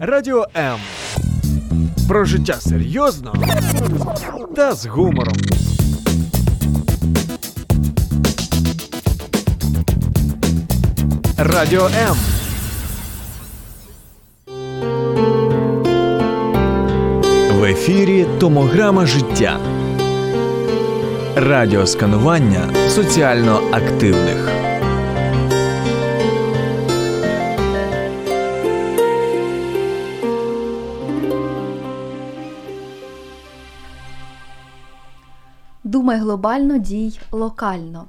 Радіо М. Про життя серйозно та з гумором. Радіо М. В ефірі Томограма життя. Радіосканування соціально активних. Думай глобально, дій локально.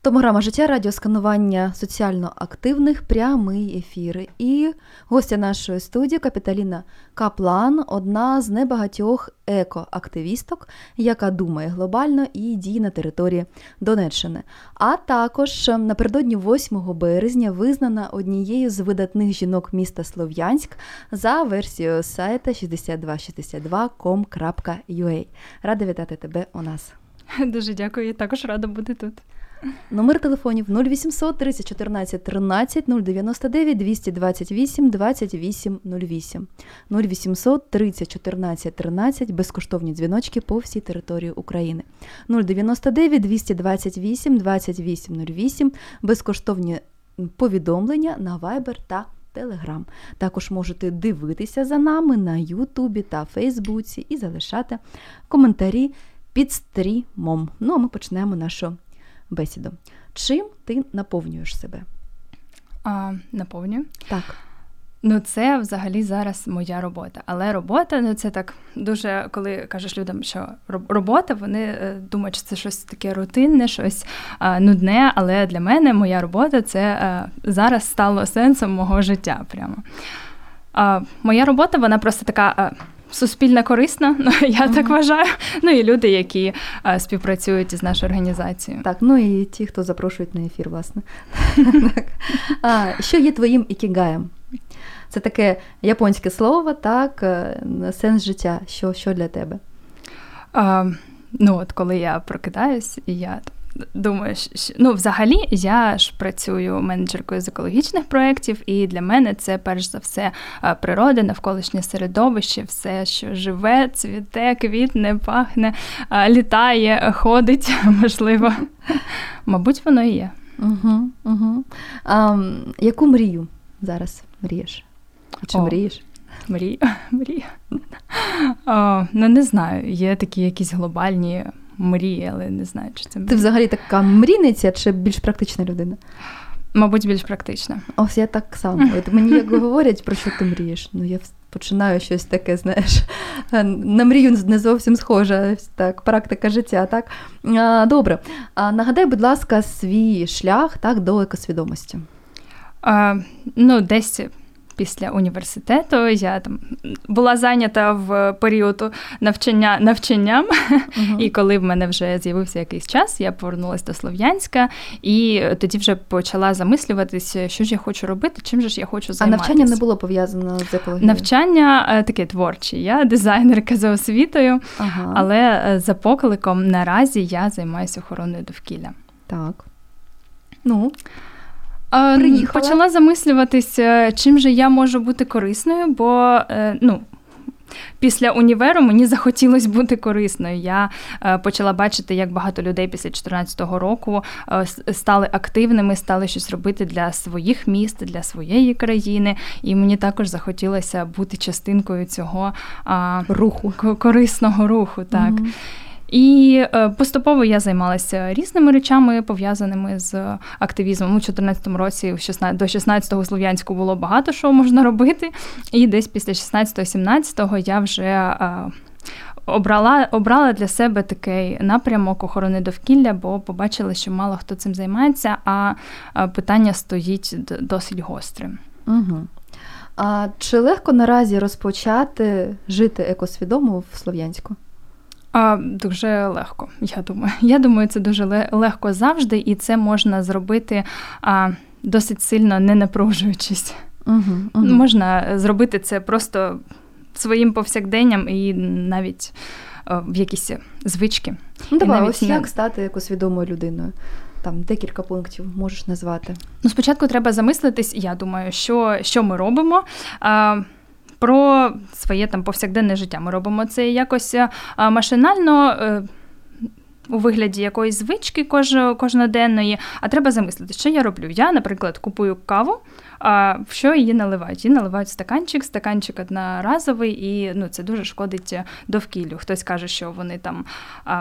Томограма життя радіосканування соціально активних, прямий ефір. І гостя нашої студії Капіталіна Каплан, одна з небагатьох екоактивісток, яка думає глобально і діє на території Донеччини. А також напередодні 8 березня визнана однією з видатних жінок міста Слов'янськ за версією сайта 6262.com.ua. Рада вітати тебе у нас. Дуже дякую, я також рада бути тут. Номер телефонів 0800 30 14 13 099 228 28 08 0800 30 14 13 безкоштовні дзвіночки по всій території України 099 228 28 08 безкоштовні повідомлення на Viber та Telegram. Також можете дивитися за нами на Ютубі та Фейсбуці і залишати коментарі під стрімом. Ну а ми почнемо нашу бесіду. Чим ти наповнюєш себе? А, Наповнюю. Так. Ну, це взагалі зараз моя робота. Але робота, ну це так дуже, коли кажеш людям, що робота, вони е, думають, що це щось таке рутинне, щось а, нудне. Але для мене моя робота це а, е, зараз стало сенсом мого життя. Прямо. А, Моя робота, вона просто така. Е, суспільно корисна, ну я так вважаю. Ну і люди, які а, співпрацюють із нашою організацією. Так, ну і ті, хто запрошують на ефір, власне. А, Що є твоїм ікігаєм? Це таке японське слово, так, е, сенс життя. Що що для тебе? А, Ну, от коли я прокидаюсь, і я Думаю, що, ну, взагалі, я ж працюю менеджеркою з екологічних проєктів, і для мене це перш за все природа, навколишнє середовище, все, що живе, цвіте, квітне, пахне, літає, ходить, можливо. Мабуть, воно і є. Угу, угу. А, Яку мрію зараз мрієш? Чи О, мрієш? Мрію, мрію. О, Ну, не знаю, є такі якісь глобальні мрії, але не знаю, чи це мрія. Ти взагалі така мрійниця чи більш практична людина? Мабуть, більш практична. Ось я так само. От Мені як говорять, про що ти мрієш? Ну я починаю щось таке, знаєш, на мрію не зовсім схожа. Так, практика життя. так. А, Добре. А, Нагадай, будь ласка, свій шлях так, до екосвідомості. А, Ну, десь після університету. Я там була зайнята в період навчання навчанням. Uh-huh. І коли в мене вже з'явився якийсь час, я повернулася до Слов'янська і тоді вже почала замислюватися, що ж я хочу робити, чим же ж я хочу займатися. А навчання не було пов'язано з екологією? Навчання е, таке творче. Я дизайнерка за освітою, uh-huh. але е, за покликом наразі я займаюся охороною довкілля. Так. Ну, Приїхала. Почала замислюватися, чим же я можу бути корисною, бо е, ну. Після універу мені захотілося бути корисною. Я е, почала бачити, як багато людей після 2014 року е, стали активними, стали щось робити для своїх міст, для своєї країни. І мені також захотілося бути частинкою цього руху, корисного руху. Так. Mm-hmm. І е, поступово я займалася різними речами, пов'язаними з активізмом. У 2014 році до 16-го Слов'янську було багато що можна робити. І десь після 16-17 я вже. Е, обрала обрала для себе такий напрямок охорони довкілля, бо побачила, що мало хто цим займається, а питання стоїть досить гострим. Угу. А чи легко наразі розпочати жити екосвідомо в Слов'янську? А, Дуже легко, я думаю. Я думаю, це дуже легко завжди, і це можна зробити а, досить сильно не напружуючись. Угу, угу. Можна зробити це просто своїм повсякденням і навіть а, в якісь звички. Ну, давай, ось не... як стати якось відомою людиною. там декілька пунктів можеш назвати? Ну, спочатку треба замислитись, я думаю, що що ми робимо. А, Про своє там повсякденне життя. Ми робимо це якось машинально. Е, у вигляді якоїсь звички кож, кожноденної, а треба замислити, що я роблю. Я, наприклад, купую каву, в що її наливають? Її наливають стаканчик, стаканчик одноразовий, і ну, це дуже шкодить довкіллю. Хтось каже, що вони там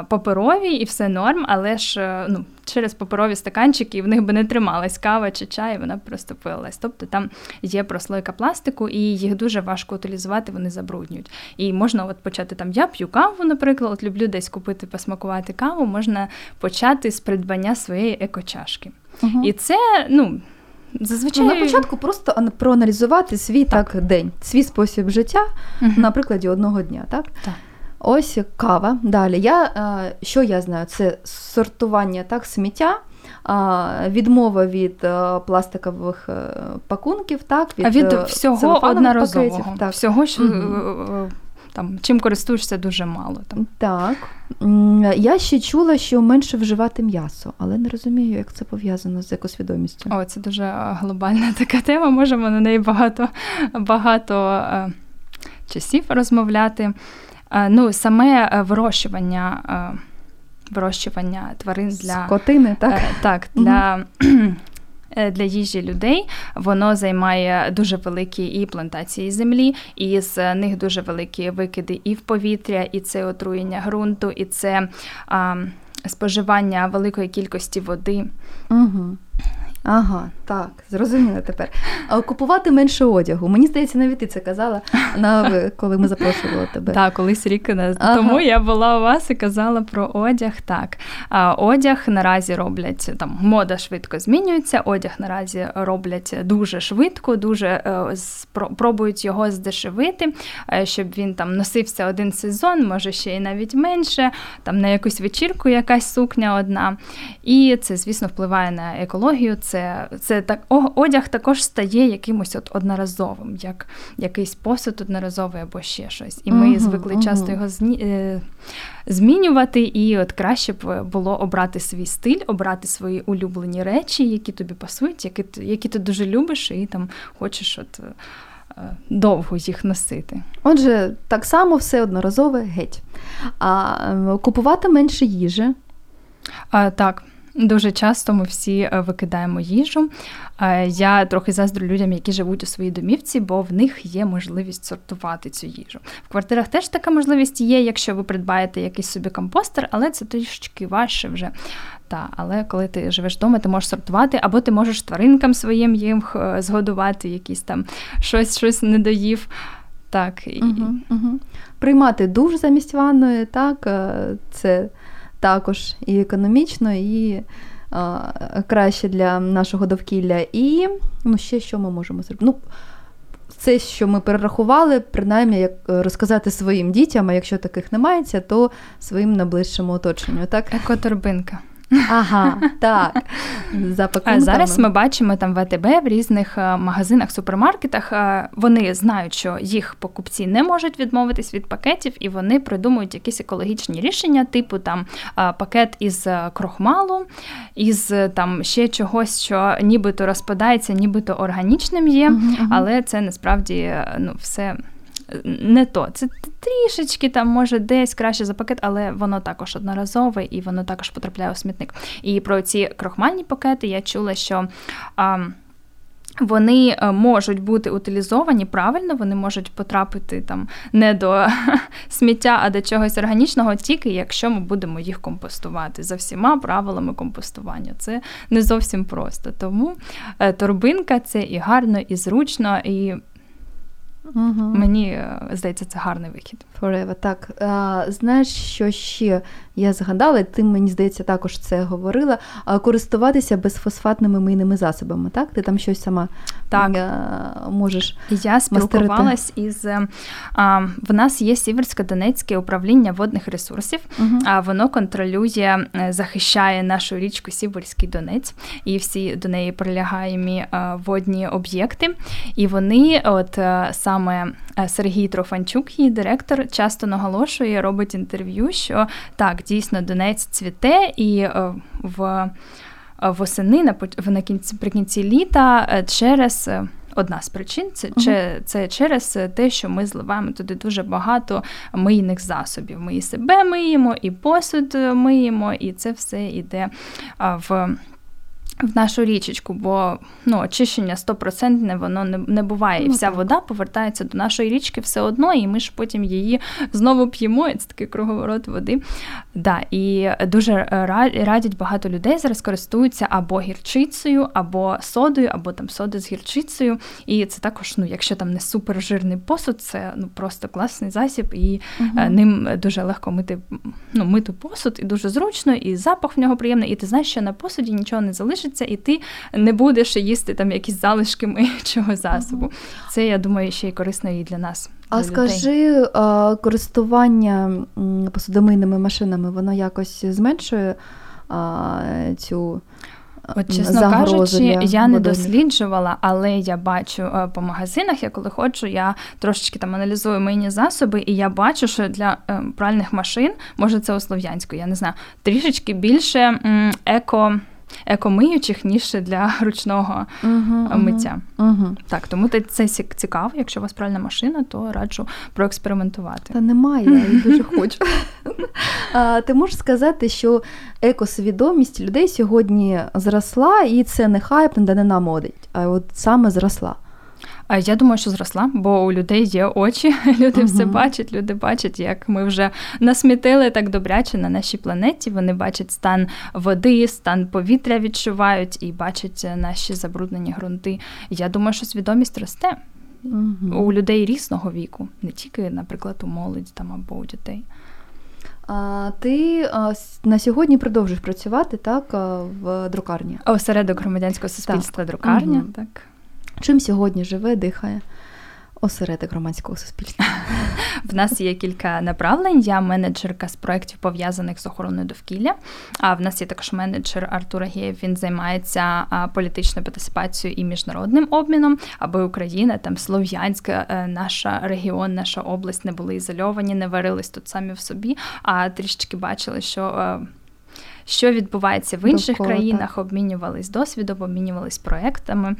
паперові і все норм, але ж е, ну, через паперові стаканчики в них би не трималась кава чи чай, вона просто пилась. Тобто там є прослойка пластику, і їх дуже важко утилізувати, вони забруднюють. І можна от почати там, я п'ю каву, наприклад, от люблю десь купити, посмакувати каву, можна почати з придбання своєї екочашки. Угу. І це, ну. Зазвичай ну, на початку просто проаналізувати свій так. так день, свій спосіб життя угу. на прикладі одного дня, так? Так. Ось кава. Далі. Я, е, Що я знаю? Це сортування так, сміття, відмова від е, пластикових е, пакунків, так, від, а від всього одноразового. Пакетів, так. Всього, що угу там чим користуєшся дуже мало. Там. Так. Я ще чула, що менше вживати м'ясо, але не розумію, як це пов'язано з екосвідомістю. О, це дуже глобальна така тема. Можемо на неї багато багато е, часів розмовляти. Е, ну, Саме е, вирощування. Вирощування тварин для скотини, так? Так, для для їжі людей. Воно займає дуже великі і плантації землі, і з них дуже великі викиди і в повітря, і це отруєння ґрунту, і це а, споживання великої кількості води. Угу. Ага, так, зрозуміло тепер. А Купувати менше одягу. Мені здається, навіть ти це казала, коли ми запрошували тебе. Так, колись рік ага. тому я була у вас і казала про одяг. Так, а одяг наразі роблять там мода швидко змінюється. Одяг наразі роблять дуже швидко, дуже е, пробують його здешевити, е, щоб він там носився один сезон, може ще й навіть менше, там на якусь вечірку якась сукня одна. І це, звісно, впливає на екологію це це так одяг також стає якимось от одноразовим, як якийсь посуд одноразовий або ще щось. І ми uh звикли uh часто його е, змінювати, і от краще б було обрати свій стиль, обрати свої улюблені речі, які тобі пасують, які які ти дуже любиш, і там хочеш от. Е, довго їх носити. Отже, так само все одноразове геть. А купувати менше їжі. А, Так, Дуже часто ми всі е, викидаємо їжу. Е, я трохи заздрю людям, які живуть у своїй домівці, бо в них є можливість сортувати цю їжу. В квартирах теж така можливість є, якщо ви придбаєте якийсь собі компостер, але це трішечки важче вже. Та, але коли ти живеш вдома, ти можеш сортувати, або ти можеш тваринкам своїм їм е, згодувати, якісь там щось щось не доїв. Так. Угу, угу. Приймати душ замість ванної, так, це також і економічно, і а, краще для нашого довкілля. І ну, ще що ми можемо зробити? Ну, це, що ми перерахували, принаймні як розказати своїм дітям, а якщо таких немає, то своїм найближчому оточенню. так? Екоторбинка. Ага, так. За Зараз ми бачимо там в АТБ в різних е, магазинах, супермаркетах. Е, вони знають, що їх покупці не можуть відмовитись від пакетів, і вони придумують якісь екологічні рішення, типу там е, пакет із крохмалу, із там ще чогось, що нібито розпадається, нібито органічним є, але це насправді ну все не то. Це трішечки там може десь краще за пакет, але воно також одноразове і воно також потрапляє у смітник. І про ці крохмальні пакети я чула, що. А, вони е, можуть бути утилізовані правильно, вони можуть потрапити там не до сміття, а до чогось органічного, тільки якщо ми будемо їх компостувати за всіма правилами компостування. Це не зовсім просто. Тому е, торбинка це і гарно, і зручно, і Угу. Мені е, здається, це гарний вихід. Forever, так. А, Знаєш, що ще я згадала, ти мені здається, також це говорила. А, користуватися безфосфатними мийними засобами, так? Ти там щось сама так. А, можеш. Я спілкувалась із а, в нас є Сіверсько-Донецьке управління водних ресурсів, угу. а воно контролює, е, захищає нашу річку Сіверський Донець і всі до неї прилягаємі водні об'єкти. І вони, от саме саме е, Сергій Трофанчук, її директор, часто наголошує, робить інтерв'ю, що так, дійсно Донець цвіте і е, в. восени на наприкінці літа через. Одна з причин це uh-huh. це через те, що ми зливаємо туди дуже багато мийних засобів. Ми і себе миємо, і посуд миємо, і це все йде в в нашу річечку, бо ну, очищення стопроцентне воно не не буває. І ну, вся вода повертається до нашої річки все одно, і ми ж потім її знову п'ємо. і Це такий круговорот води. Да, І дуже радять багато людей зараз користуються або гірчицею, або содою, або там соди з гірчицею. І це також, ну, якщо там не супержирний посуд, це ну просто класний засіб, і угу. ним дуже легко мити ну, мити посуд, і дуже зручно, і запах в нього приємний. І ти знаєш, що на посуді нічого не залишиться залишиться, і ти не будеш їсти там якісь залишки миючого засобу. Це я думаю, ще й корисно і для нас. А для скажи, користування посудомийними машинами, воно якось зменшує цю. От, чесно кажучи, я не досліджувала, але я бачу по магазинах, я коли ходжу, я трошечки там аналізую мийні засоби, і я бачу, що для е, пральних машин, може це у Слов'янську, я не знаю, трішечки більше еко екомиючих, ніж для ручного uh миття. uh Так, тому це цікаво. Якщо у вас пральна машина, то раджу проекспериментувати. Та немає, я дуже хочу. Ти можеш сказати, що екосвідомість людей сьогодні зросла, і це не хайп, не данина модить, а от саме зросла. Я думаю, що зросла, бо у людей є очі, люди uh-huh. все бачать, люди бачать, як ми вже насмітили так добряче на нашій планеті. Вони бачать стан води, стан повітря відчувають і бачать наші забруднені ґрунти. Я думаю, що свідомість росте uh-huh. у людей різного віку, не тільки, наприклад, у молоді там або у дітей. А, Ти на сьогодні продовжуєш працювати так в друкарні? Осередок громадянського суспільства так. друкарня. Uh-huh. так. Чим сьогодні живе, дихає осередок громадського суспільства? В нас є кілька направлень. Я менеджерка з проєктів, пов'язаних з охороною довкілля. А в нас є також менеджер Артур Агієв, Він займається політичною партисипацією і міжнародним обміном, аби Україна, там Слов'янська, е, наша регіон, наша область не були ізольовані, не варились тут самі в собі, а трішечки бачили, що. Що відбувається в інших Довкола, країнах, так. обмінювались досвідом, обмінювались проектами.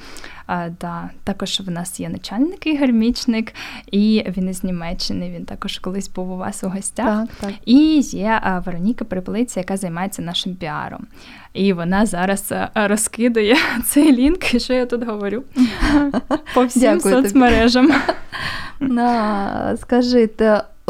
А, да. Також в нас є начальник Ігор Мічник, і він із Німеччини. Він також колись був у вас у гостях. Так, так. І є Вероніка Приплиця, яка займається нашим піаром. І вона зараз розкидає цей лінк, що я тут говорю по всім Дякую соцмережам. На, Скажи,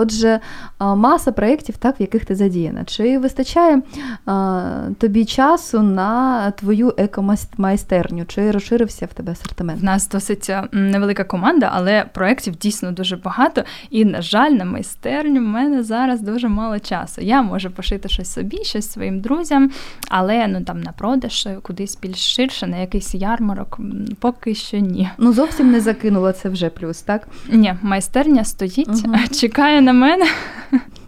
Отже, маса проєктів, так, в яких ти задіяна. Чи вистачає а, тобі часу на твою екомайстерню? Чи розширився в тебе асортимент? В нас досить невелика команда, але проєктів дійсно дуже багато. І, на жаль, на майстерню в мене зараз дуже мало часу. Я можу пошити щось собі, щось своїм друзям, але ну там на продаж кудись більш ширше, на якийсь ярмарок, поки що ні. Ну зовсім не закинула це вже плюс, так? Ні, майстерня стоїть, угу. чекає на на мене.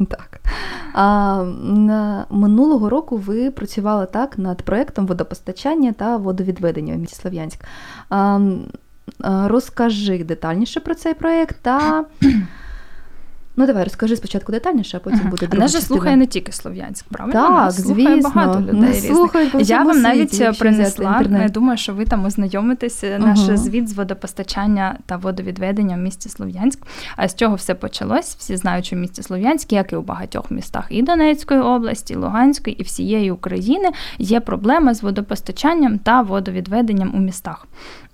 Так. А, Минулого року ви працювали так над проєктом водопостачання та водовідведення в місті Слов'янськ. Розкажи детальніше про цей проєкт та Ну, давай розкажи спочатку детальніше, а потім ага. буде друга Нас же слухає не тільки Слов'янськ, правильно? Так, Нас звісно. багато людей різних. Я вам навіть принесла, я думаю, що ви там ознайомитесь, uh наш звіт з водопостачання та водовідведення в місті Слов'янськ. А з чого все почалось? Всі знають, що в місті Слов'янськ, як і у багатьох містах і Донецької області, і Луганської, і всієї України є проблема з водопостачанням та водовідведенням у містах.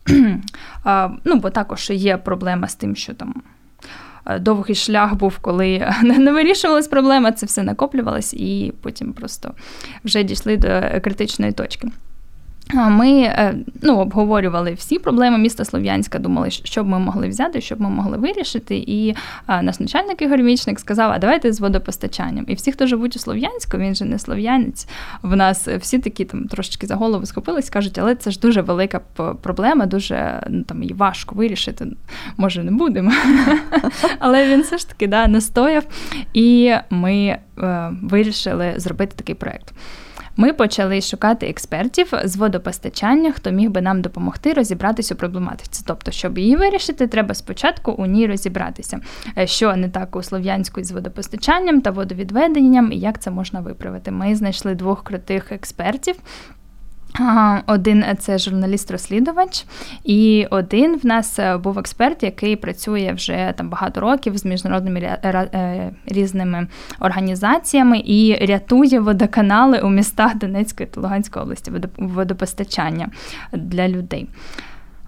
ну, Бо також є проблема з тим, що там. Е, довгий шлях був, коли не вирішувалась проблема, це все накоплювалось, і потім просто вже дійшли до критичної точки. Ми е, ну, обговорювали всі проблеми міста Слов'янська, думали, що б ми могли взяти, що б ми могли вирішити. І наш начальник Ігор Мічник сказав, а давайте з водопостачанням. І всі, хто живуть у Слов'янську, він же не слов'янець. В нас всі такі там трошечки за голову схопились, кажуть, але це ж дуже велика проблема, дуже ну, там і важко вирішити. Може, не будемо. Але він все ж таки настояв, і ми е, вирішили зробити такий проєкт. Ми почали шукати експертів з водопостачання, хто міг би нам допомогти розібратися у проблематиці. Тобто, щоб її вирішити, треба спочатку у ній розібратися, е, що не так у слов'янську з водопостачанням та водовідведенням, і як це можна виправити. Ми знайшли двох крутих експертів. Один це журналіст-розслідувач, і один в нас е, був експерт, який працює вже там багато років з міжнародними е, різними організаціями і рятує водоканали у містах Донецької та Луганської області водопостачання для людей.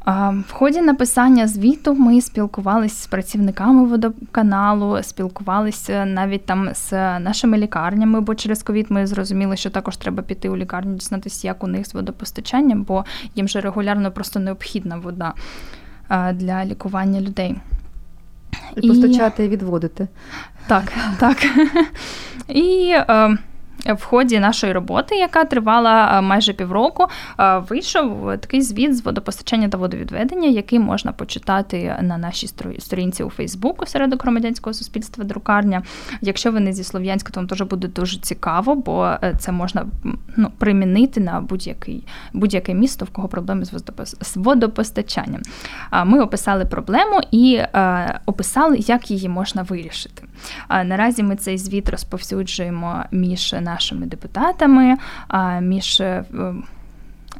В ході написання звіту ми спілкувалися з працівниками водоканалу, спілкувалися навіть там з нашими лікарнями, бо через ковід ми зрозуміли, що також треба піти у лікарню, дізнатися, як у них з водопостачанням, бо їм же регулярно просто необхідна вода для лікування людей. І постачати і відводити. Так, так. І е, в ході нашої роботи, яка тривала е, майже півроку, е, вийшов такий звіт з водопостачання та водовідведення, який можна почитати на нашій сторінці у Фейсбуку серед громадянського суспільства друкарня. Якщо ви не зі Слов'янська, то вам теж буде дуже цікаво, бо е, це можна ну, примінити на будь-який будь-яке місто, в кого проблеми з водопостачанням. Ми описали проблему і описали, як її можна вирішити. Наразі ми цей звіт розповсюджуємо між нашими депутатами, між е,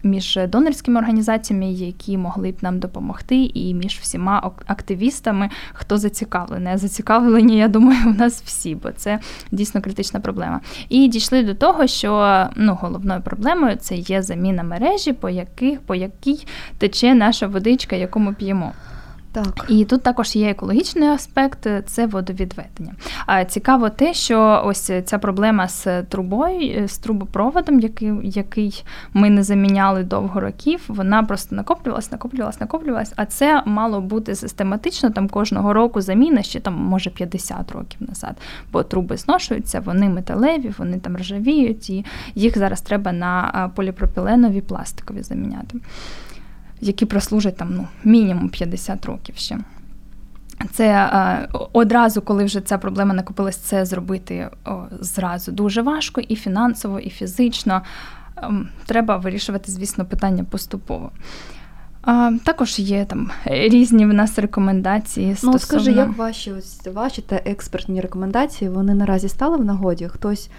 між донорськими організаціями, які могли б нам допомогти, і між всіма активістами, хто зацікавлений. Зацікавлені, я думаю, у нас всі, бо це дійсно критична проблема. І дійшли до того, що ну, головною проблемою це є заміна мережі, по яких по якій тече наша водичка, яку ми п'ємо. Так. І тут також є екологічний аспект це водовідведення. А цікаво те, що ось ця проблема з трубою, з трубопроводом, який який ми не заміняли довго років, вона просто накоплювалась, накоплювалась, накоплювалась. А це мало бути систематично там кожного року заміна ще там, може 50 років назад. Бо труби зношуються, вони металеві, вони там ржавіють, і їх зараз треба на поліпропіленові пластикові заміняти які прослужать там ну, мінімум 50 років ще. Це е, одразу, коли вже ця проблема накопилась, це зробити зразу дуже важко і фінансово, і фізично. Е, треба вирішувати, звісно, питання поступово. А, Також є там різні в нас рекомендації. Стосовно... Ну, скажи, як ваші ось ваші та експертні рекомендації вони наразі стали в нагоді? Хтось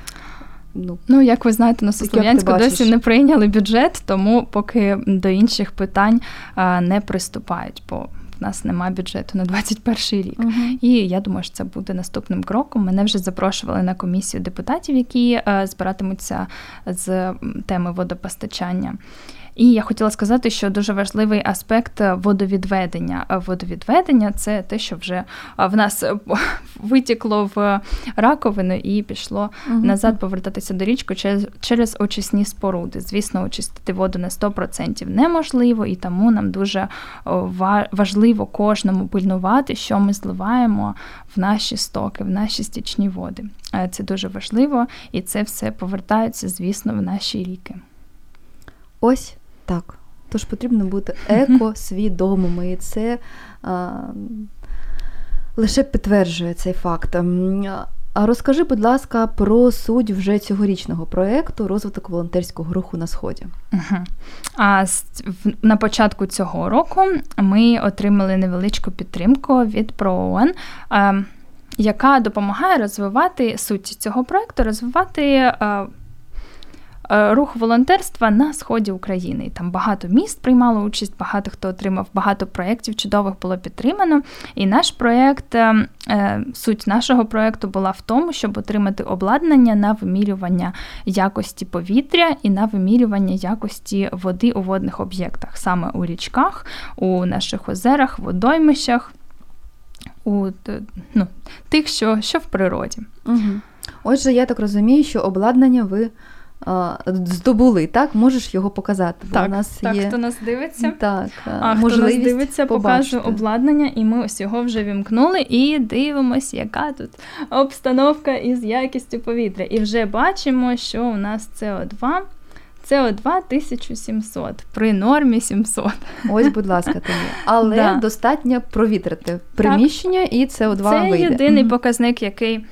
Ну, ну, як ви знаєте, на Слов'янську досі не прийняли бюджет, тому поки до інших питань а, не приступають, бо в нас немає бюджету на 21 рік. uh І я думаю, що це буде наступним кроком. Мене вже запрошували на комісію депутатів, які а, збиратимуться з теми водопостачання. І я хотіла сказати, що дуже важливий аспект водовідведення. Водовідведення це те, що вже в нас витікло в раковину і пішло угу. назад повертатися до річки через через очисні споруди. Звісно, очистити воду на 100% неможливо, і тому нам дуже важливо кожному пильнувати, що ми зливаємо в наші стоки, в наші стічні води. Це дуже важливо, і це все повертається, звісно, в наші ріки. Ось так. Тож потрібно бути екосвідомими. І це а, лише підтверджує цей факт. А розкажи, будь ласка, про суть вже цьогорічного проєкту розвиток волонтерського руху на сході. Угу. А на початку цього року ми отримали невеличку підтримку від ПРООН, яка допомагає розвивати суть цього проєкту, розвивати Е, рух волонтерства на сході України. Там багато міст приймало участь, багато хто отримав, багато проєктів чудових було підтримано. І наш проєкт, е, е, суть нашого проєкту була в тому, щоб отримати обладнання на вимірювання якості повітря і на вимірювання якості води у водних об'єктах, саме у річках, у наших озерах, водоймищах, у ну, тих, що, що в природі. Угу. Отже, я так розумію, що обладнання ви здобули, так? Можеш його показати. Так, у нас так, є... хто нас дивиться, так, а можливість хто нас дивиться, побачити. покажу обладнання, і ми ось його вже вімкнули і дивимося, яка тут обстановка із якістю повітря. І вже бачимо, що у нас СО2. СО2 1700 при нормі 700. Ось, будь ласка, тобі. Але да. достатньо провітрити приміщення так. і СО2 Це вийде. Це єдиний mm-hmm. показник, який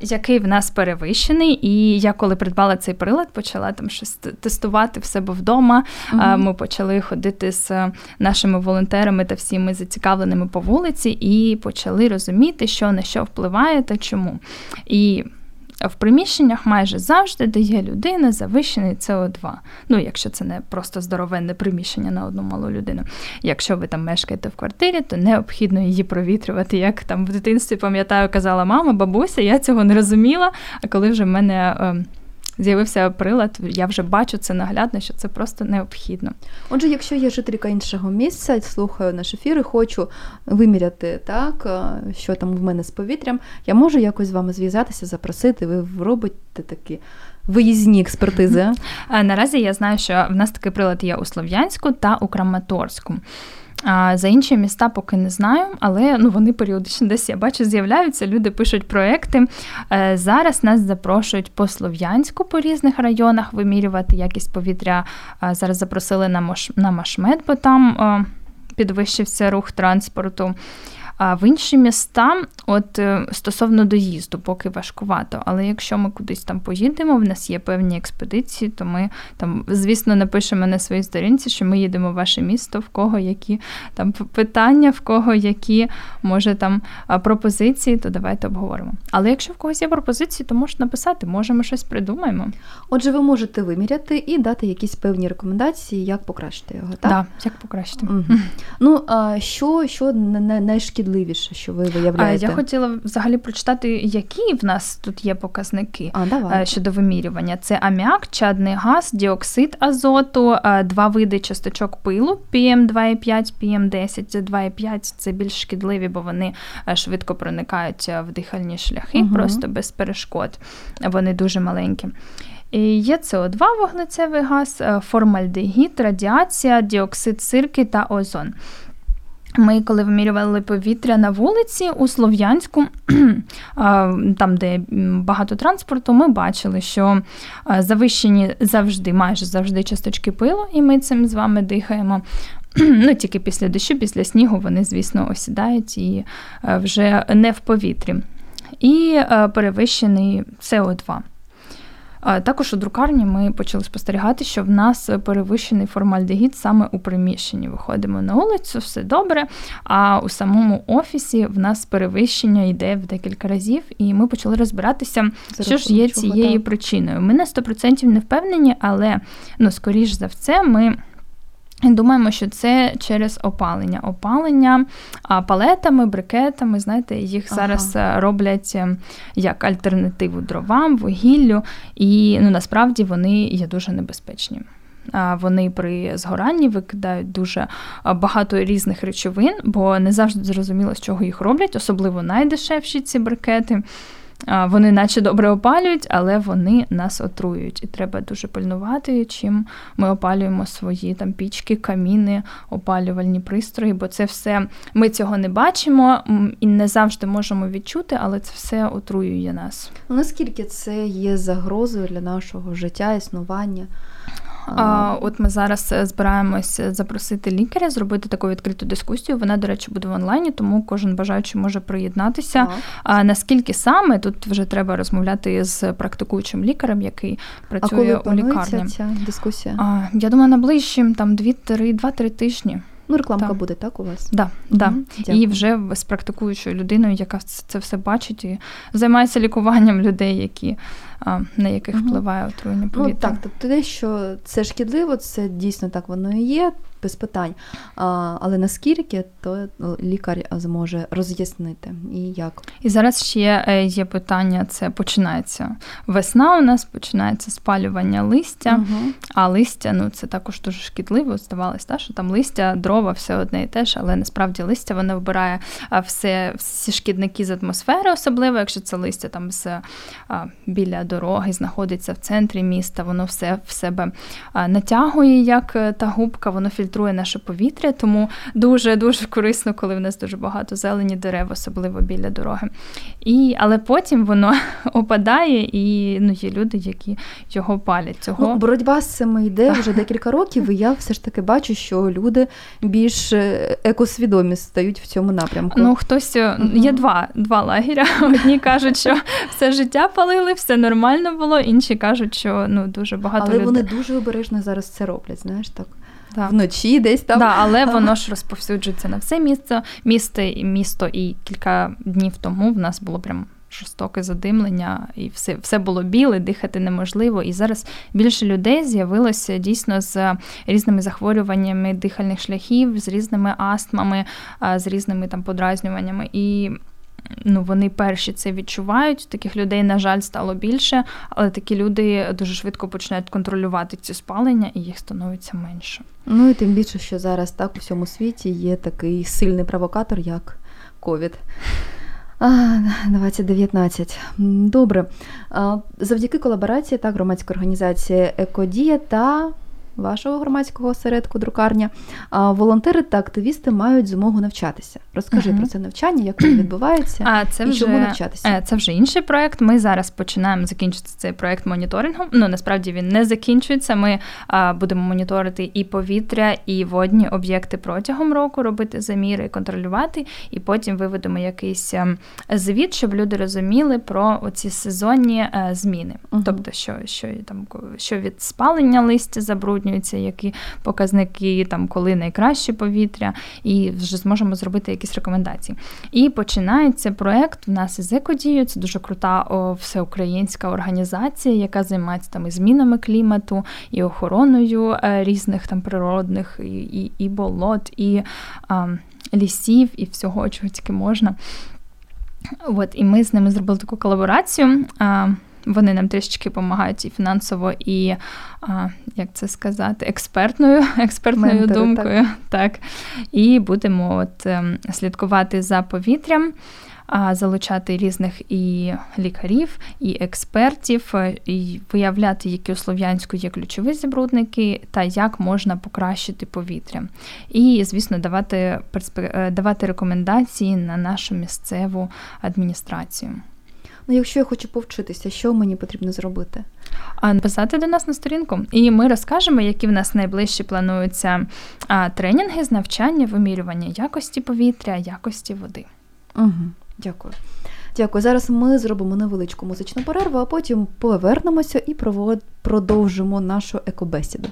який в нас перевищений, і я коли придбала цей прилад, почала там щось тестувати в себе вдома. Uh-huh. Ми почали ходити з нашими волонтерами та всіми зацікавленими по вулиці, і почали розуміти, що на що впливає та чому. І в приміщеннях майже завжди дає людина завищений СО2. Ну, якщо це не просто здоровенне приміщення на одну малу людину. Якщо ви там мешкаєте в квартирі, то необхідно її провітрювати. Як там в дитинстві пам'ятаю, казала мама, бабуся, я цього не розуміла. А коли вже в мене. З'явився прилад, я вже бачу це наглядно, що це просто необхідно. Отже, якщо є жителька іншого місця, слухаю наш ефір і хочу виміряти так, е, що там в мене з повітрям, я можу якось з вами зв'язатися, запросити, ви робите такі. Виїзні експертизи. Наразі я знаю, що в нас такий прилад є у Слов'янську та у Краматорську. А За інші міста поки не знаю, але ну вони періодично десь я бачу, з'являються. Люди пишуть проекти. Е, зараз нас запрошують по Слов'янську по різних районах вимірювати якість повітря. Зараз запросили на Машмет, бо там підвищився рух транспорту. А в інші міста, от е, стосовно доїзду, поки важкувато. Але якщо ми кудись там поїдемо, в нас є певні експедиції, то ми там, звісно, напишемо на своїй сторінці, що ми їдемо в ваше місто, в кого які там питання, в кого які може там пропозиції, то давайте обговоримо. Але якщо в когось є пропозиції, то можна написати, може ми щось придумаємо. Отже, ви можете виміряти і дати якісь певні рекомендації, як покращити його, так? Да, як покращити. Угу. Ну а що, що найшкідливіше? Найшкідливіше, що ви виявляєте? Я хотіла взагалі прочитати, які в нас тут є показники а, давай. Е, щодо вимірювання. Це аміак, чадний газ, діоксид азоту, е, два види часточок пилу PM2,5, PM10. Це 2,5 це більш шкідливі, бо вони е, швидко проникають в дихальні шляхи, угу. просто без перешкод. Вони дуже маленькі. І Є СО2 вуглецевий газ, формальдегід, радіація, діоксид сирки та озон. Ми, коли вимірювали повітря на вулиці у Слов'янську, там, де багато транспорту, ми бачили, що завищені завжди, майже завжди часточки пилу, і ми цим з вами дихаємо. Ну, Тільки після дощу, після снігу вони, звісно, осідають і вже не в повітрі. І перевищений СО2. Також у друкарні ми почали спостерігати, що в нас перевищений формальдегід саме у приміщенні. Виходимо на вулицю, все добре. А у самому офісі в нас перевищення йде в декілька разів, і ми почали розбиратися, Зараз що ж є цією так. причиною. Ми на 100% не впевнені, але ну, скоріш за все, ми. Думаємо, що це через опалення. Опалення палетами, брикетами, знаєте, їх зараз е, роблять е, як альтернативу дровам, вугіллю, і ну, насправді вони є дуже небезпечні. Вони при згоранні викидають дуже багато різних речовин, бо не завжди зрозуміло, з чого їх роблять, особливо найдешевші ці брикети. Вони наче добре опалюють, але вони нас отруюють. І треба дуже пильнувати, чим ми опалюємо свої там пічки, каміни, опалювальні пристрої, бо це все ми цього не бачимо і не завжди можемо відчути, але це все отруює нас. Наскільки це є загрозою для нашого життя, існування? А, От ми зараз е, збираємося запросити лікаря, зробити таку відкриту дискусію. Вона, до речі, буде в онлайні, тому кожен бажаючий може приєднатися. А наскільки саме тут вже треба розмовляти з практикуючим лікарем, який працює а коли у лікарні. ця дискусія? А, Я думаю, найближчим там 2-3 тижні. Ну, рекламка так. буде, так, у вас? Да, да. І вже з практикуючою людиною, яка це все бачить і займається лікуванням людей, які на яких впливає отруєння ну, повітря. Ну, Так, тобто те, що це шкідливо, це дійсно так воно і є без питань. А, Але наскільки, то ну, лікар зможе роз'яснити і як. І зараз ще е, є питання: це починається весна. У нас починається спалювання листя, угу. а листя ну це також дуже шкідливо. Здавалось, та, що там листя, дрова, все одне і те ж, але насправді листя воно вбирає все, всі шкідники з атмосфери, особливо, якщо це листя там з біля дороги знаходиться в центрі міста, воно все в себе натягує, як е, та губка, воно фільтрує наше повітря, тому дуже-дуже корисно, коли в нас дуже багато зелені дерев, особливо біля дороги. І, Але потім воно опадає, і ну, є люди, які його палять. Цього... Ну, Боротьба з цим йде так. вже декілька років, і я все ж таки бачу, що люди більш е, екосвідомі стають в цьому напрямку. Ну, хтось угу. є два два лагеря. Одні кажуть, що все життя палили, все нормально було, інші кажуть, що ну дуже багато Але людей. вони дуже обережно зараз це роблять, знаєш так да. вночі десь там. Да, Але воно ж розповсюджується на все місце, місто місто. І кілька днів тому в нас було прям жорстоке задимлення, і все все було біле, дихати неможливо. І зараз більше людей з'явилося дійсно з різними захворюваннями дихальних шляхів, з різними астмами, з різними там подразнюваннями. І ну, вони перші це відчувають. Таких людей, на жаль, стало більше, але такі люди дуже швидко починають контролювати ці спалення, і їх становиться менше. Ну і тим більше, що зараз так у всьому світі є такий сильний провокатор, як ковід. 2019. Добре. Завдяки колаборації та громадської організації Екодія та вашого громадського осередку друкарня, волонтери та активісти мають змогу навчатися. Розкажи uh-huh. про це навчання, як воно відбувається а це і вже, чому навчатися. Е, це вже інший проект. Ми зараз починаємо закінчити цей проект моніторингу. Ну насправді він не закінчується. Ми а, будемо моніторити і повітря, і водні об'єкти протягом року, робити заміри, контролювати, і потім виведемо якийсь ем, звіт, щоб люди розуміли про оці сезонні е, зміни. Uh-huh. Тобто, що що там що від спалення листя забруднюється, які показники, там коли найкраще повітря, і вже зможемо зробити якісь рекомендації. І починається проект в нас із екодією. Це дуже крута всеукраїнська організація, яка займається там і змінами клімату, і охороною е, різних там природних і, і, і болот, і а, лісів, і всього, чого тільки можна. От, І ми з ними зробили таку колаборацію. А, вони нам трішечки допомагають і фінансово, і а, як це сказати, експертною експертною Ментори, думкою. Так. так. І будемо от ем, слідкувати за повітрям. Залучати різних і лікарів, і експертів, е, і виявляти, які у Слов'янську є ключові забрудники, та як можна покращити повітря. І, звісно, давати е, давати рекомендації на нашу місцеву адміністрацію. Ну, якщо я хочу повчитися, що мені потрібно зробити? А написати до нас на сторінку, і ми розкажемо, які в нас найближчі плануються а, тренінги з навчання, вимірювання якості повітря, якості води. Угу, Дякую. Дякую. Зараз ми зробимо невеличку музичну перерву, а потім повернемося і продовжимо нашу екобесіду.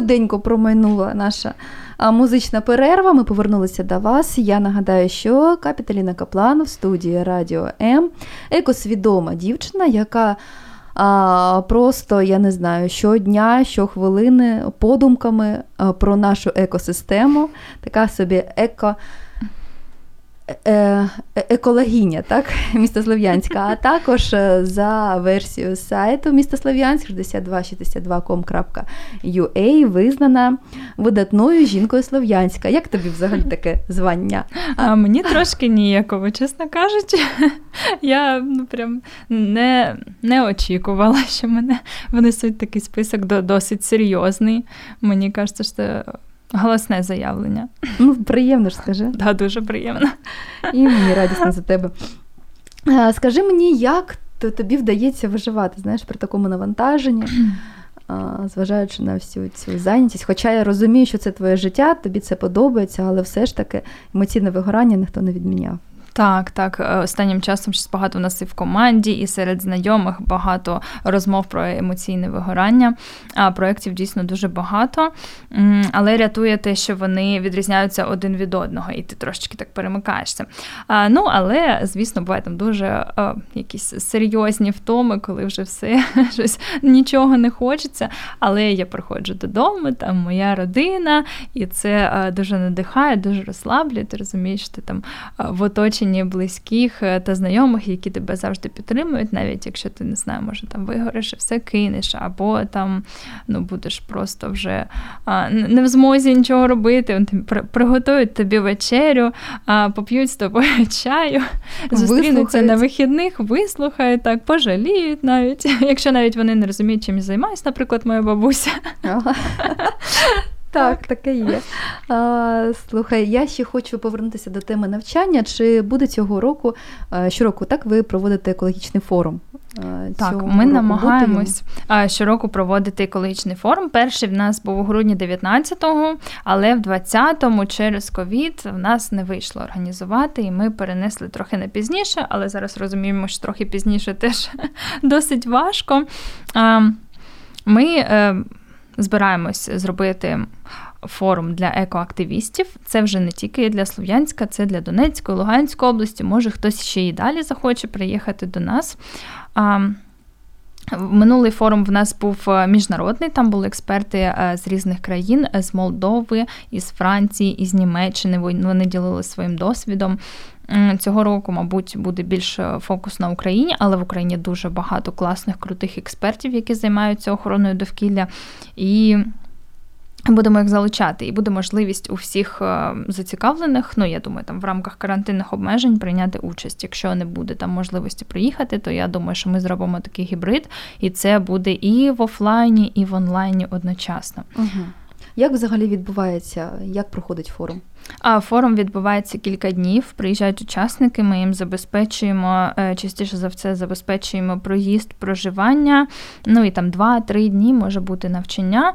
Швиденько промайнула наша музична перерва. Ми повернулися до вас. Я нагадаю, що Капіталіна Каплан в студії Радіо М, екосвідома дівчина, яка а, Просто я не знаю, щодня, щохвилини подумками про нашу екосистему, така собі еко. Е, е, екологиня, так, міста Слов'янська, а також е, за версією сайту міста Слов'янськ 6262.com.ua визнана видатною жінкою Слов'янська. Як тобі взагалі таке звання? А Мені трошки ніяково, чесно кажучи. Я ну, прям не не очікувала, що мене внесуть такий список досить серйозний. Мені кажеться, що Голосне заявлення. Ну, приємно ж скажи. Так, да, дуже приємно. І мені радісно за тебе. Скажи мені, як тобі вдається виживати знаєш, при такому навантаженні, зважаючи на всю цю зайнятість. Хоча я розумію, що це твоє життя, тобі це подобається, але все ж таки емоційне вигорання ніхто не відміняв. Так, так. Е, останнім часом щось багато в нас і в команді, і серед знайомих багато розмов про емоційне вигорання. А проєктів дійсно дуже багато. Але рятує те, що вони відрізняються один від одного, і ти трошечки так перемикаєшся. А, Ну, але, звісно, буває там дуже а, якісь серйозні втоми, коли вже все щось нічого не хочеться. Але я приходжу додому, там моя родина, і це а, дуже надихає, дуже розслаблює. Ти розумієш, ти там в оточенні оточенні близьких е, та знайомих, які тебе завжди підтримують, навіть якщо ти не знаю, може там вигориш і все кинеш, або там ну будеш просто вже а, не в змозі нічого робити. Приготують тобі вечерю, а, поп'ють з тобою чаю, зустрінуться на вихідних, вислухають так, пожаліють навіть, якщо навіть вони не розуміють, чим я займаюся, наприклад, моя бабуся. Так, таке є. А, Слухай, я ще хочу повернутися до теми навчання. Чи буде цього року щороку так ви проводите екологічний форум? Так, ми намагаємось буде? щороку проводити екологічний форум. Перший в нас був у грудні 19-го, але в 20-му через ковід в нас не вийшло організувати, і ми перенесли трохи на пізніше, але зараз розуміємо, що трохи пізніше теж досить важко. Ми е, збираємось зробити форум для екоактивістів. Це вже не тільки для Слов'янська, це для Донецької, Луганської області. Може, хтось ще і далі захоче приїхати до нас. Минулий форум в нас був е, міжнародний, там були експерти е, з різних країн, е, з Молдови, із Франції, із Німеччини. Вони ділилися своїм досвідом. Цього року, мабуть, буде більш фокус на Україні, але в Україні дуже багато класних, крутих експертів, які займаються охороною довкілля. І Будемо їх залучати, і буде можливість у всіх е, зацікавлених, ну я думаю, там в рамках карантинних обмежень прийняти участь. Якщо не буде там можливості приїхати, то я думаю, що ми зробимо такий гібрид, і це буде і в офлайні, і в онлайні одночасно. Угу. Як взагалі відбувається, як проходить форум? А форум відбувається кілька днів. Приїжджають учасники. Ми їм забезпечуємо е, частіше за все, забезпечуємо проїзд, проживання. Ну і там два-три дні може бути навчання.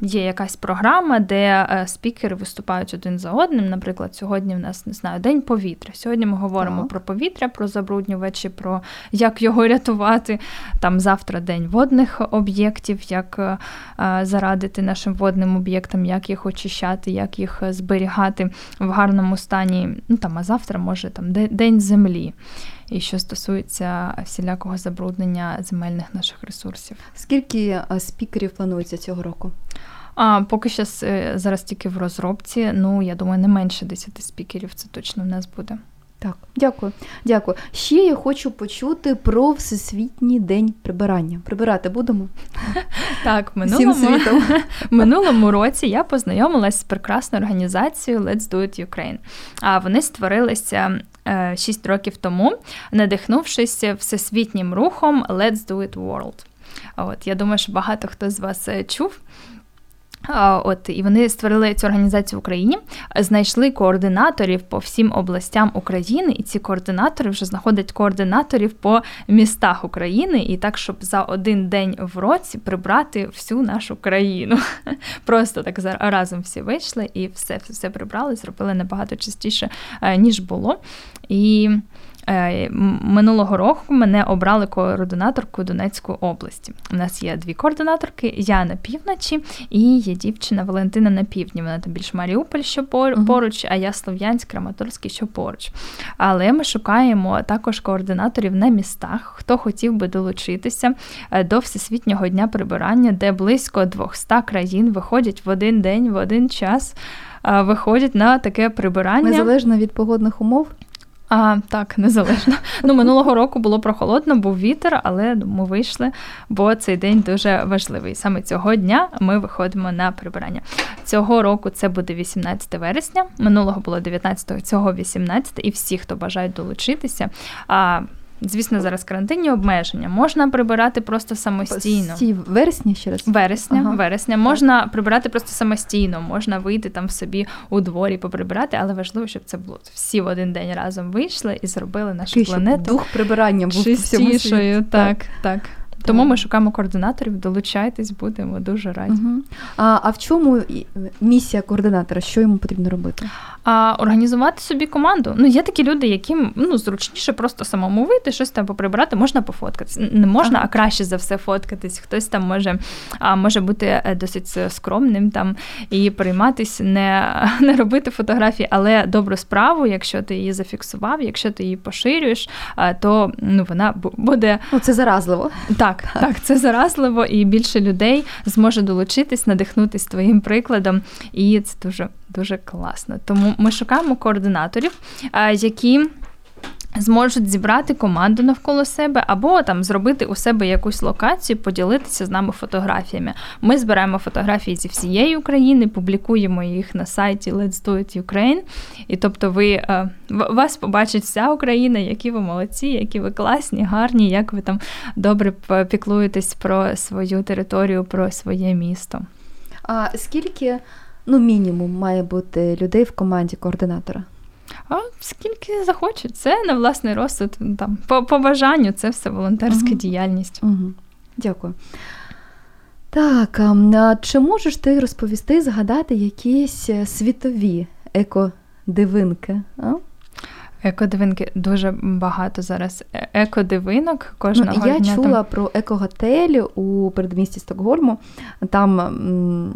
Є якась програма, де е, спікери виступають один за одним. Наприклад, сьогодні в нас не знаю день повітря. Сьогодні ми говоримо так. про повітря, про забруднювачі, про як його рятувати. Там завтра день водних об'єктів, як е, е, зарадити нашим водним об'єктам, як їх очищати, як їх зберігати в гарному стані. Ну там, а завтра може там день землі і що стосується всілякого забруднення земельних наших ресурсів. Скільки спікерів планується цього року? А поки що е, зараз тільки в розробці. Ну я думаю, не менше 10 спікерів. Це точно в нас буде. Так, дякую, дякую. Ще я хочу почути про Всесвітній день прибирання. Прибирати будемо? Так, минулому, минулому році я познайомилася з прекрасною організацією Let's Do It Ukraine. А вони створилися 6 е, років тому, надихнувшись всесвітнім рухом Let's Do It World. От я думаю, що багато хто з вас е, чув. От і вони створили цю організацію в Україні, знайшли координаторів по всім областям України, і ці координатори вже знаходять координаторів по містах України, і так, щоб за один день в році прибрати всю нашу країну. Просто так разом всі вийшли і все все прибрали, зробили набагато частіше, е, ніж було. І минулого року мене обрали координаторкою Донецької області. У нас є дві координаторки: я на півночі і є дівчина Валентина на півдні. Вона там більш Маріуполь, що поруч, а я Слов'янськ, Краматорський, що поруч. Але ми шукаємо також координаторів на містах, хто хотів би долучитися е, до всесвітнього дня прибирання, де близько 200 країн виходять в один день, в один час. Е, виходять на таке прибирання незалежно від погодних умов. А, Так, незалежно. Ну, Минулого року було прохолодно, був вітер, але ми вийшли, бо цей день дуже важливий. Саме цього дня ми виходимо на прибирання. Цього року це буде 18 вересня, минулого було 19, цього 18, і всі, хто бажають долучитися. А Звісно, зараз карантинні обмеження. Можна прибирати просто самостійно. Ці вересня ще раз? Вересня, ага. вересня. Можна так. прибирати просто самостійно, можна вийти там собі у дворі поприбирати, але важливо, щоб це було всі в один день разом вийшли і зробили нашу Такий, планету. Дух прибирання був чистішою. Так. так. Тому ми шукаємо координаторів, долучайтесь, будемо дуже раді. Угу. А а в чому місія координатора? Що йому потрібно робити? А Організувати собі команду. Ну, є такі люди, яким ну, зручніше просто самому вийти, щось там поприбирати, можна пофоткатись. Не можна, ага. а краще за все фоткатись. Хтось там може а, може бути е, досить скромним там і прийматись, не не робити фотографії, але добру справу, якщо ти її зафіксував, якщо ти її поширюєш, то ну, вона буде. Ну, Це заразливо. Так. Так, так, це заразливо, і більше людей зможе долучитись, надихнутись твоїм прикладом, і це дуже дуже класно. Тому ми шукаємо координаторів, які зможуть зібрати команду навколо себе, або там зробити у себе якусь локацію, поділитися з нами фотографіями. Ми збираємо фотографії зі всієї України, публікуємо їх на сайті Let's Do It Ukraine. І тобто, ви е, вас побачить вся Україна, які ви молодці, які ви класні, гарні, як ви там добре піклуєтесь про свою територію, про своє місто. А скільки ну мінімум має бути людей в команді координатора? А скільки захочуть, це на власний розсуд, там, по, по бажанню, це все волонтерська угу. діяльність. Угу. Дякую. Так, а чи можеш ти розповісти, згадати якісь е, світові екодивинки? А? Екодивинки дуже багато зараз. Е, екодивинок кожного ну, Я дня чула там... про екоготель у передмісті Стокгольму. Там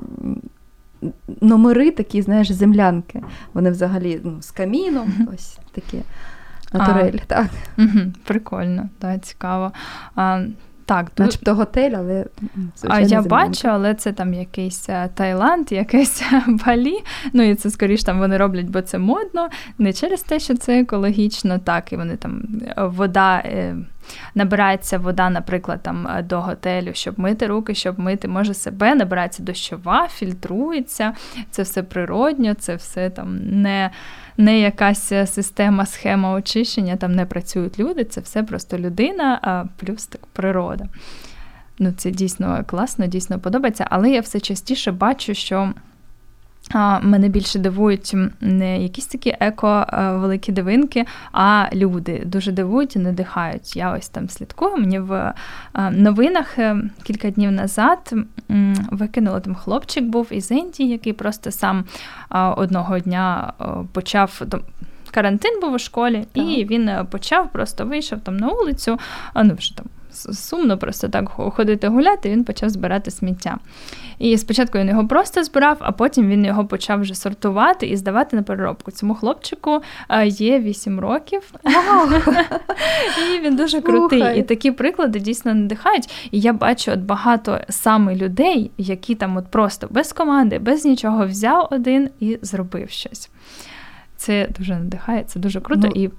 номери такі, знаєш, землянки. Вони взагалі ну, з каміном, ось такі натурель. А, так. Угу, Прикольно, так, цікаво. А, так, Начебто готель, але А я землянка. бачу, але це там якийсь е, Таїланд, якесь Балі. Ну і це скоріш там вони роблять, бо це модно, не через те, що це екологічно, так і вони там е, вода. Е, набирається вода, наприклад, там до готелю, щоб мити руки, щоб мити, може себе, набирається дощова, фільтрується. Це все природньо, це все там не не якась система, схема очищення, там не працюють люди, це все просто людина, а плюс так природа. Ну, Це дійсно класно, дійсно подобається, але я все частіше бачу, що. Мене більше дивують не якісь такі еко-великі дивинки, а люди дуже дивують і надихають. Я ось там слідкую. Мені в новинах е, кілька днів назад викинули там хлопчик був із Індії, який просто сам одного дня почав. Карантин був у школі, так. і він е, почав, просто вийшов там на вулицю, ну вже там сумно просто так ходити гуляти, він почав збирати сміття. І спочатку він його просто збирав, а потім він його почав вже сортувати і здавати на переробку. Цьому хлопчику є 8 років. І він дуже крутий. І такі приклади дійсно надихають. І я бачу от багато саме людей, які там от просто без команди, без нічого взяв один і зробив щось. Це дуже надихає, це дуже круто. Ну, і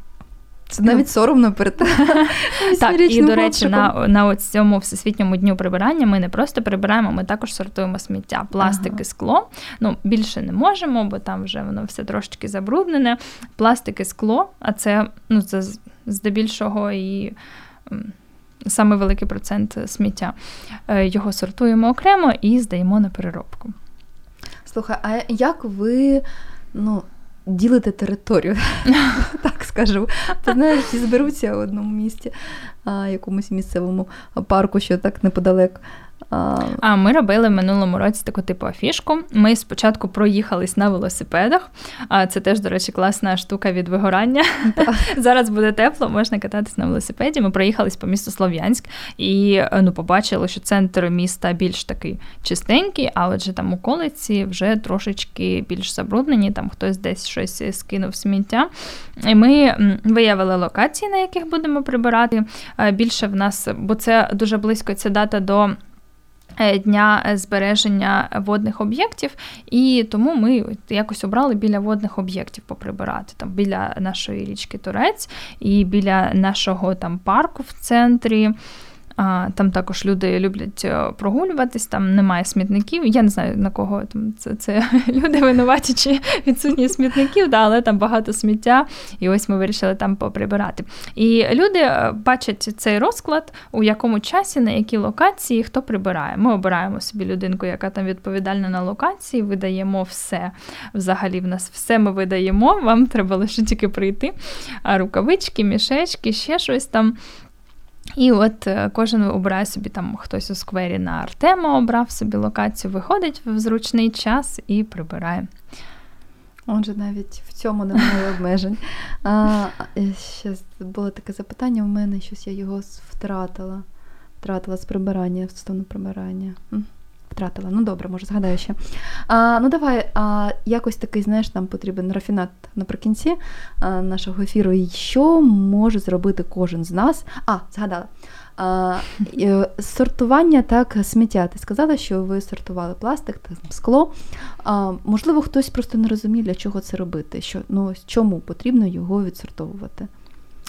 це навіть соромно перед Так, і до речі, на на цьому всесвітньому дню прибирання ми не просто прибираємо, ми також сортуємо сміття, пластик ага. і скло. Ну більше не можемо, бо там вже воно все трошки забруднене. Пластик і скло, а це ну це здебільшого і. Саме великий процент сміття. Е, його сортуємо окремо і здаємо на переробку. Слухай, а як ви ну, ділите територію, так скажу. Ти знаєш, всі зберуться в одному місті, якомусь місцевому парку, що так неподалек. А ми робили в минулому році таку типу афішку. Ми спочатку проїхались на велосипедах. А це теж, до речі, класна штука від вигорання. Зараз буде тепло, можна кататись на велосипеді. Ми проїхались по місту Слов'янськ і ну, побачили, що центр міста більш такий чистенький, а отже там околиці вже трошечки більш забруднені. Там хтось десь щось скинув сміття. І Ми виявили локації, на яких будемо прибирати. Більше в нас, бо це дуже близько ця дата до. Е, дня збереження водних об'єктів, і тому ми якось обрали біля водних об'єктів поприбирати там біля нашої річки Турець і біля нашого там парку в центрі. Там також люди люблять е, прогулюватись, там немає смітників. Я не знаю на кого там це це люди винуваті чи відсутні смітників, да, але там багато сміття, і ось ми вирішили там поприбирати. І люди е, бачать цей розклад, у якому часі, на якій локації хто прибирає. Ми обираємо собі людинку, яка там відповідальна на локації, видаємо все. Взагалі, в нас все ми видаємо. Вам треба лише тільки прийти. А рукавички, мішечки, ще щось там. І от е, кожен обирає собі там хтось у сквері на Артема обрав собі локацію, виходить в зручний час і прибирає. Отже, навіть в цьому немає обмежень. А, Ще було таке запитання у мене, щось я його втратила. Втратила з прибирання, стосовно прибирання втратила. Ну добре, може згадаю ще. А, Ну давай а, якось такий, знаєш, нам потрібен рафінат наприкінці а, нашого ефіру. І Що може зробити кожен з нас? А, згадала. А, е, Сортування так, сміття. Ти сказала, що ви сортували пластик, та скло. А, Можливо, хтось просто не розуміє, для чого це робити. Що, ну, Чому потрібно його відсортовувати?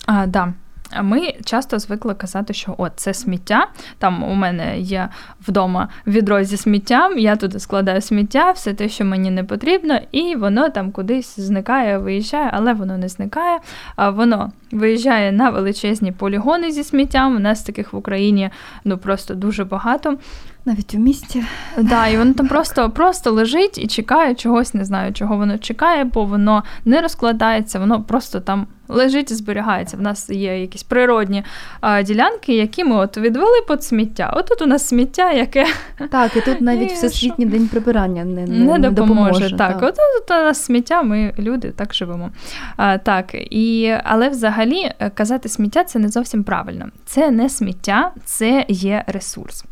А, да. Ми часто звикли казати, що от це сміття. Там у мене є вдома відро зі сміттям, я туди складаю сміття, все те, що мені не потрібно, і воно там кудись зникає, виїжджає, але воно не зникає. Воно виїжджає на величезні полігони зі сміттям. У нас таких в Україні ну просто дуже багато. Навіть у місті. Да, і воно там просто просто лежить і чекає чогось, не знаю, чого воно чекає, бо воно не розкладається, воно просто там лежить і зберігається. В нас є якісь природні а, ділянки, які ми от відвели під сміття. Отут у нас сміття, яке. Так, і тут навіть і Всесвітній день прибирання не не, не, допоможе. допоможе. Так, от у нас сміття, ми люди так живемо. А, так, і, Але взагалі е, казати сміття це не зовсім правильно. Це не сміття, це є ресурс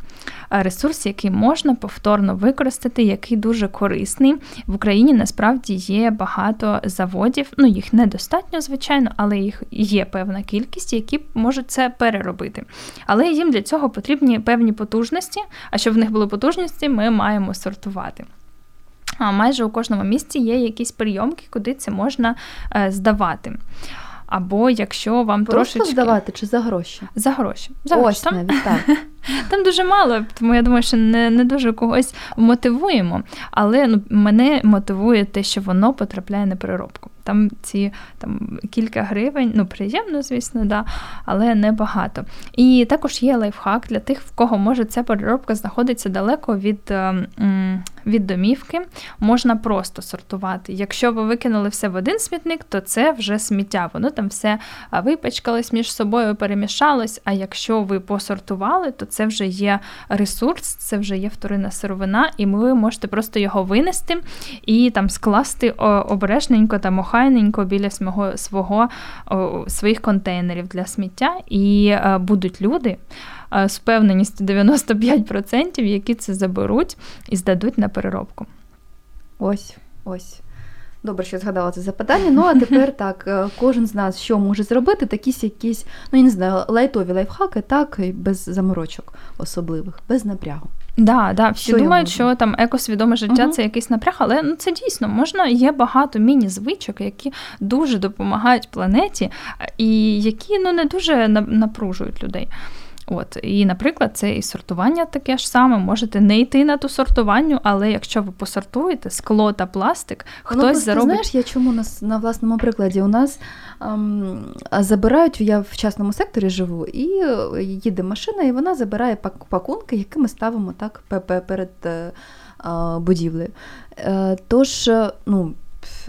ресурс, який можна повторно використати, який дуже корисний. В Україні насправді є багато заводів, ну їх недостатньо, звичайно, але їх є певна кількість, які можуть це переробити. Але їм для цього потрібні певні потужності. А щоб в них були потужності, ми маємо сортувати. А майже у кожному місці є якісь прийомки, куди це можна е, здавати. Або якщо вам Просто трошечки... здавати чи за гроші? За гроші. За Ось гроші. Там... навіть так. Там дуже мало, тому я думаю, що не не дуже когось мотивуємо. Але ну, мене мотивує те, що воно потрапляє на переробку. Там ці там, кілька гривень, ну приємно, звісно, да, але не багато. І також є лайфхак для тих, в кого може ця переробка знаходиться далеко від ем, від домівки. Можна просто сортувати. Якщо ви викинули все в один смітник, то це вже сміття. Воно там все випачкалось між собою, перемішалось. А якщо ви посортували, то це вже є ресурс, це вже є вторинна сировина, і ви можете просто його винести і там скласти обережненько та мохайненько біля свого, свого своїх контейнерів для сміття. І е, будуть люди з певненістю 95%, які це заберуть і здадуть на переробку. Ось, ось. Добре, що згадала це запитання. Ну а тепер так, е, кожен з нас що може зробити, такі якісь, ну я не знаю, лайтові лайфхаки, так, без заморочок особливих, без напрягу. Да, да, всі що думають, що там екосвідоме життя uh це якийсь напряг, але ну це дійсно можна. Є багато міні-звичок, які дуже допомагають планеті, і які ну не дуже напружують людей. От, І, наприклад, це і сортування таке ж саме. Можете не йти на ту сортуванню, але якщо ви посортуєте скло та пластик, хтось ну, просто, заробить. Знаєш, я чому на, на власному прикладі? У нас ем, забирають, я в частному секторі живу, і е, їде машина, і вона забирає пакунки, які ми ставимо так перед е, будівлею. Е, тож, е, ну,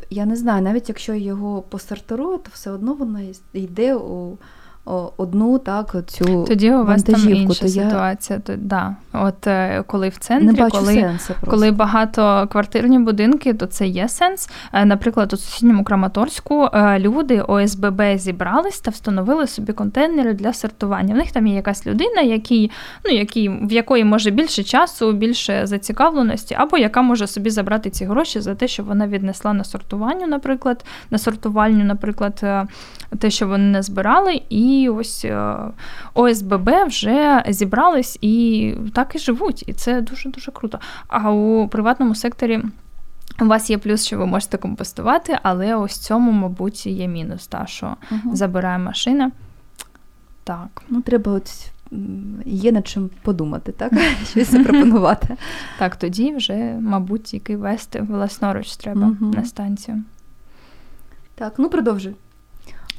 я не знаю, навіть якщо його посортирую, то все одно воно йде у одну так цю тоді у вас там інша то ситуація. То, да. От е, коли в центрі, не коли коли багато квартирні будинки, то це є сенс. Е, наприклад, у сусідньому Краматорську е, люди ОСББ зібрались та встановили собі контейнери для сортування. В них там є якась людина, який, ну, який, в якої може більше часу, більше зацікавленості, або яка може собі забрати ці гроші за те, що вона віднесла на сортуванню, наприклад, на сортувальню, наприклад, те, що вони не збирали. і і ось е, ОСББ вже зібрались і так і живуть. І це дуже-дуже круто. А у приватному секторі. У вас є плюс, що ви можете компостувати, але ось цьому, мабуть, є мінус, та що угу. забирає машина. Так. Ну, треба от є над чим подумати, так? Щось запропонувати. Так, тоді вже, мабуть, тільки вести власноруч треба угу. на станцію. Так, ну продовжуй.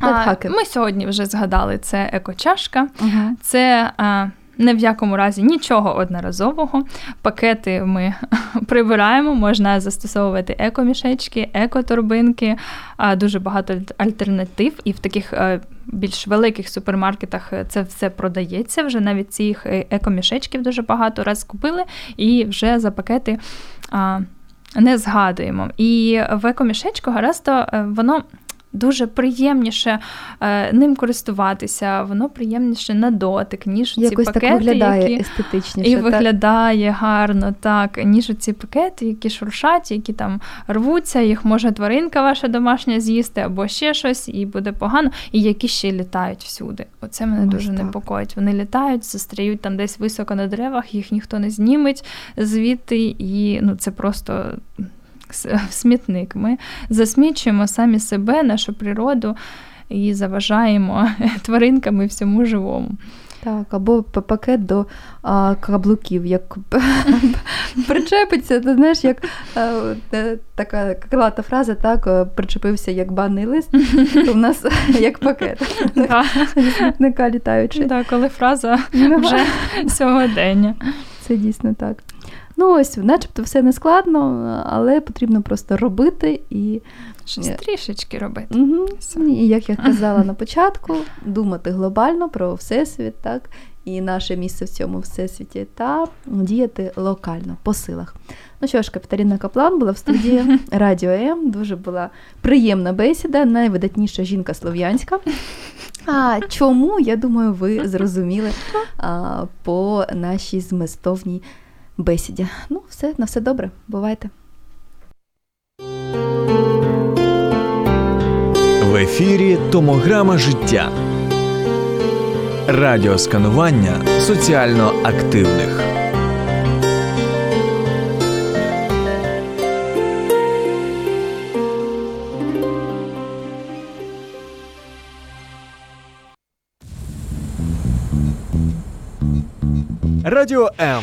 А, Ми сьогодні вже згадали це екочашка, uh це а, не в якому разі нічого одноразового. Пакети ми прибираємо, можна застосовувати екомішечки, екоторбинки, а, дуже багато альтернатив, і в таких більш великих супермаркетах це все продається. Вже навіть цих е, екомішечків дуже багато раз купили, і вже за пакети. Не згадуємо. І в екомішечку гаразд, е, воно дуже приємніше е, ним користуватися, воно приємніше на дотик, ніж Якось ці пакети, так виглядає які естетичніше. І так? виглядає гарно, так, ніж ці пакети, які шуршать, які там рвуться, їх може тваринка ваша домашня з'їсти або ще щось, і буде погано, і які ще літають всюди. Оце мене Ось дуже так. непокоїть. Вони літають, застряють там десь високо на деревах, їх ніхто не зніметь звідти, і ну це просто в смітник. Ми засмічуємо самі себе, нашу природу і заважаємо тваринками всьому живому. Так, або пакет до а, каблуків, як причепиться, ти знаєш, як а, е, така крилата фраза, так, е, причепився як банний лист, то в нас як пакет. Смітника літаючи. Так, коли фраза вже сьогодення. Це дійсно так. Ну, ось, начебто, все не складно, але потрібно просто робити і. Щось е, трішечки робити. Угу. І як я казала на початку, думати глобально про всесвіт, так, і наше місце в цьому всесвіті, та діяти локально, по силах. Ну що ж, Капіталіна Каплан була в студії Радіо М. Дуже була приємна бесіда, найвидатніша жінка слов'янська. А чому, я думаю, ви зрозуміли а, по нашій змістовній бесіді. Ну, все, на все добре. Бувайте. В ефірі Томограма життя. Радіосканування соціально активних. Радіо М